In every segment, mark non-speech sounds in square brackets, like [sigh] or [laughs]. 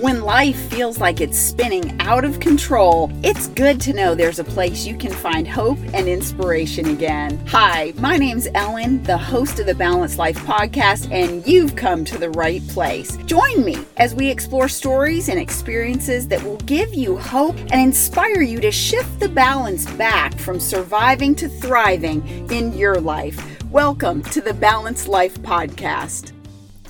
When life feels like it's spinning out of control, it's good to know there's a place you can find hope and inspiration again. Hi, my name's Ellen, the host of the Balanced Life podcast, and you've come to the right place. Join me as we explore stories and experiences that will give you hope and inspire you to shift the balance back from surviving to thriving in your life. Welcome to the Balanced Life podcast.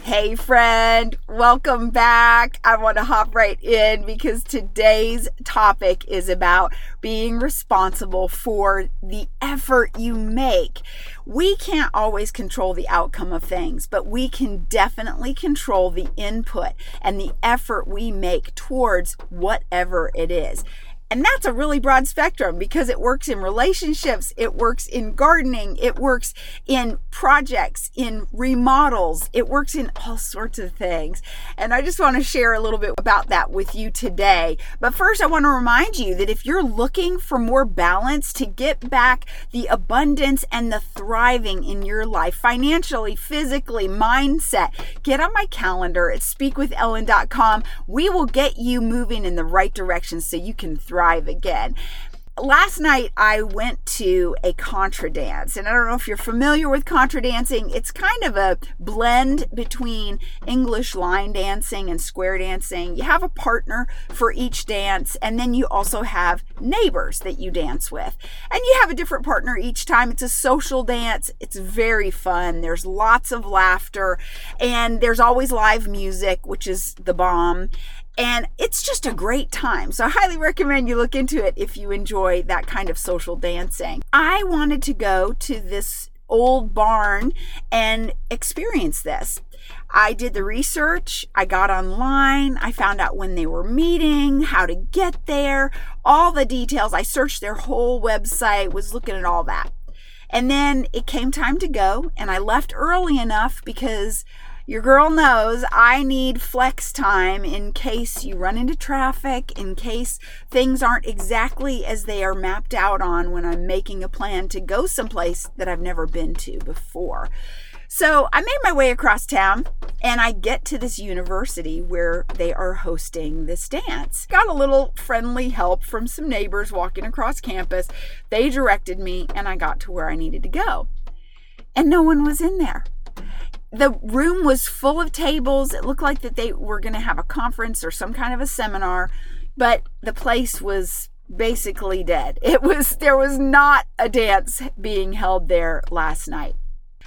Hey, friend, welcome back. I want to hop right in because today's topic is about being responsible for the effort you make. We can't always control the outcome of things, but we can definitely control the input and the effort we make towards whatever it is. And that's a really broad spectrum because it works in relationships, it works in gardening, it works in projects, in remodels, it works in all sorts of things. And I just want to share a little bit about that with you today. But first, I want to remind you that if you're looking for more balance to get back the abundance and the thriving in your life, financially, physically, mindset, get on my calendar at speakwithellen.com. We will get you moving in the right direction so you can thrive thrive again last night I went to a contra dance, and I don't know if you're familiar with contra dancing. It's kind of a blend between English line dancing and square dancing. You have a partner for each dance, and then you also have neighbors that you dance with. And you have a different partner each time. It's a social dance. It's very fun. There's lots of laughter, and there's always live music, which is the bomb and it's just a great time. So I highly recommend you look into it if you enjoy that kind of social dancing. I wanted to go to this old barn and experience this. I did the research, I got online, I found out when they were meeting, how to get there, all the details. I searched their whole website, was looking at all that. And then it came time to go, and I left early enough because your girl knows I need flex time in case you run into traffic, in case things aren't exactly as they are mapped out on when I'm making a plan to go someplace that I've never been to before. So I made my way across town and I get to this university where they are hosting this dance. Got a little friendly help from some neighbors walking across campus. They directed me and I got to where I needed to go. And no one was in there the room was full of tables. It looked like that they were going to have a conference or some kind of a seminar, but the place was basically dead. [laughs] It was there was not a dance being held there last night.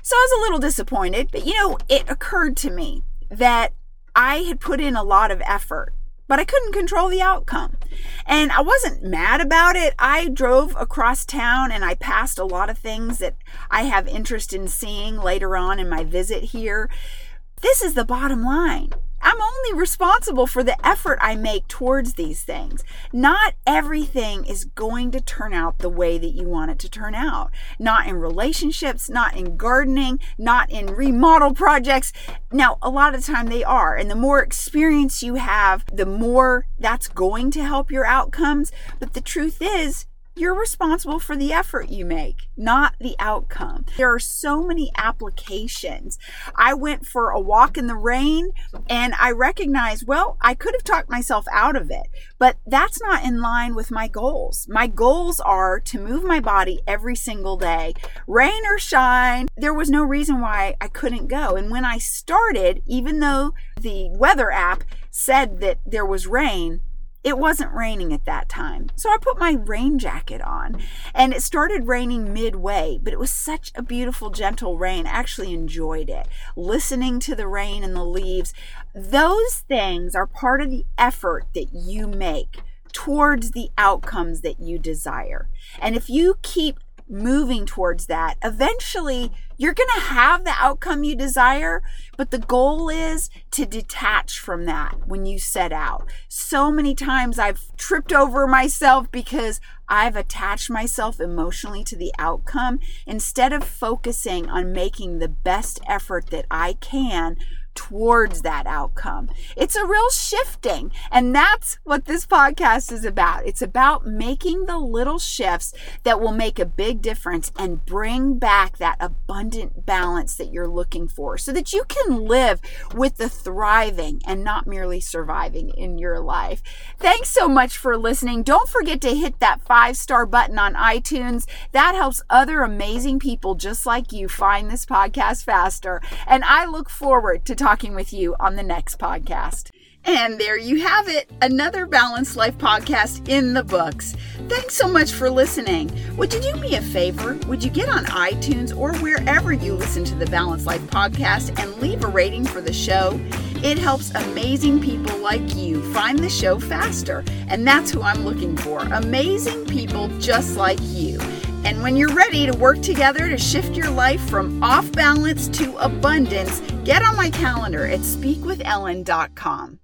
So I was a little disappointed, but you know, it occurred to me that I had put in a lot of effort but I couldn't control the outcome. And I wasn't mad about it. I drove across town and I passed a lot of things that I have interest in seeing later on in my visit here. This is the bottom line. I'm only responsible for the effort I make towards these things. Not everything is going to turn out the way that you want it to turn out. Not in relationships, not in gardening, not in remodel projects. Now, a lot of the time they are. And the more experience you have, the more that's going to help your outcomes. But the truth is, you're responsible for the effort you make, not the outcome. There are so many applications. I went for a walk in the rain and I recognized, well, I could have talked myself out of it, but that's not in line with my goals. My goals are to move my body every single day, rain or shine. There was no reason why I couldn't go. And when I started, even though the weather app said that there was rain, it wasn't raining at that time. So I put my rain jacket on and it started raining midway, but it was such a beautiful, gentle rain. I actually enjoyed it. Listening to the rain and the leaves, those things are part of the effort that you make towards the outcomes that you desire. And if you keep moving towards that, eventually you're going to have the outcome you desire, but the goal is to detach from that when you set out. So many times I've tripped over myself because I've attached myself emotionally to the outcome instead of focusing on making the best effort that I can towards that outcome. It's a real shifting. And that's what this podcast is about. It's about making the little shifts that will make a big difference and bring back that abundant balance that you're looking for so that you can live with the thriving and not merely surviving in your life. Thanks so much for listening. Don't forget to hit that five star button on iTunes. That helps other amazing people just like you find this podcast faster. And I look forward to talking with you on the next podcast. And there you have it, another Balanced Life podcast in the books. Thanks so much for listening. Would you do me a favor? Would you get on iTunes or wherever you listen to the Balanced Life podcast and leave a rating for the show? It helps amazing people like you find the show faster. And that's who I'm looking for amazing people just like you. And when you're ready to work together to shift your life from off balance to abundance, get on my calendar at speakwithellen.com.